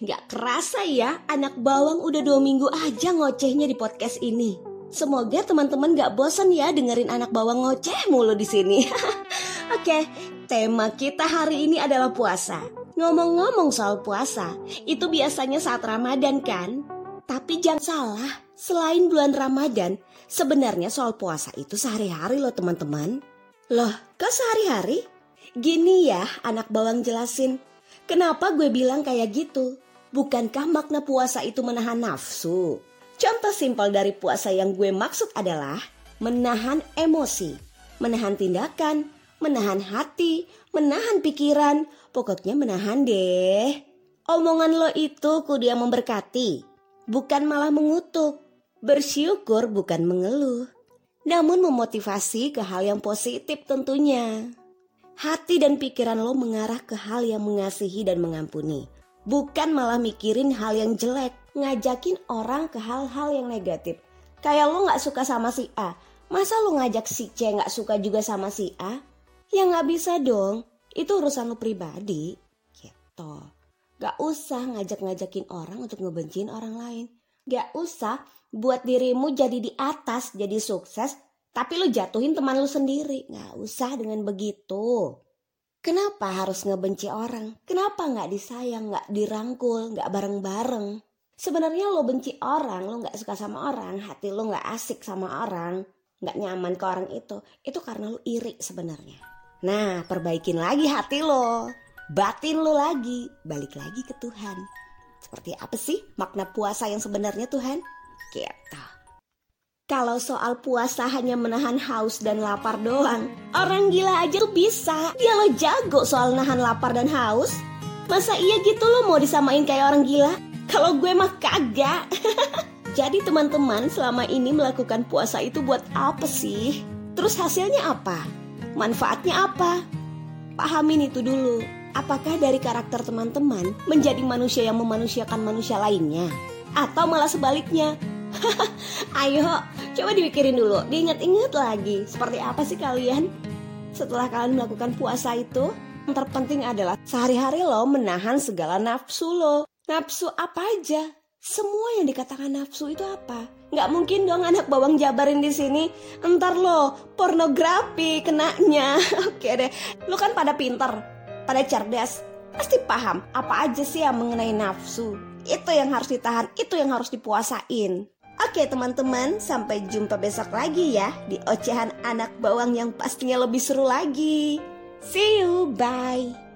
gak kerasa ya anak bawang udah dua minggu aja ngocehnya di podcast ini. Semoga teman-teman gak bosan ya dengerin anak bawang ngoceh mulu di sini. Oke, tema kita hari ini adalah puasa. Ngomong-ngomong soal puasa, itu biasanya saat Ramadan kan? Tapi jangan salah, selain bulan Ramadan, sebenarnya soal puasa itu sehari-hari loh teman-teman. Loh, kok sehari-hari? Gini ya, anak bawang jelasin. Kenapa gue bilang kayak gitu? Bukankah makna puasa itu menahan nafsu? Contoh simpel dari puasa yang gue maksud adalah menahan emosi, menahan tindakan, menahan hati, menahan pikiran, pokoknya menahan deh. Omongan lo itu kudu yang memberkati, bukan malah mengutuk. Bersyukur bukan mengeluh, namun memotivasi ke hal yang positif tentunya. Hati dan pikiran lo mengarah ke hal yang mengasihi dan mengampuni. Bukan malah mikirin hal yang jelek, ngajakin orang ke hal-hal yang negatif. Kayak lo gak suka sama si A, masa lo ngajak si C gak suka juga sama si A? Ya gak bisa dong, itu urusan lo pribadi. Gitu. Gak usah ngajak-ngajakin orang untuk ngebencin orang lain. Gak usah buat dirimu jadi di atas, jadi sukses, tapi lu jatuhin teman lu sendiri. Nggak usah dengan begitu. Kenapa harus ngebenci orang? Kenapa nggak disayang, nggak dirangkul, nggak bareng-bareng? Sebenarnya lo benci orang, lo nggak suka sama orang, hati lo nggak asik sama orang, nggak nyaman ke orang itu, itu karena lo iri sebenarnya. Nah, perbaikin lagi hati lo, batin lo lagi, balik lagi ke Tuhan. Seperti apa sih makna puasa yang sebenarnya Tuhan? Gitu. Kalau soal puasa hanya menahan haus dan lapar doang, orang gila aja tuh bisa. Dia lo jago soal nahan lapar dan haus. Masa iya gitu lo mau disamain kayak orang gila? Kalau gue mah kagak. Jadi teman-teman selama ini melakukan puasa itu buat apa sih? Terus hasilnya apa? Manfaatnya apa? Pahamin itu dulu. Apakah dari karakter teman-teman menjadi manusia yang memanusiakan manusia lainnya? Atau malah sebaliknya, Ayo, coba dipikirin dulu, diingat-ingat lagi. Seperti apa sih kalian? Setelah kalian melakukan puasa itu, yang terpenting adalah sehari-hari lo menahan segala nafsu lo. Nafsu apa aja? Semua yang dikatakan nafsu itu apa? Nggak mungkin dong anak bawang jabarin di sini. Entar lo pornografi kenanya. Oke deh, lo kan pada pinter, pada cerdas, pasti paham apa aja sih yang mengenai nafsu. Itu yang harus ditahan, itu yang harus dipuasain. Oke teman-teman, sampai jumpa besok lagi ya di ocehan anak bawang yang pastinya lebih seru lagi. See you, bye.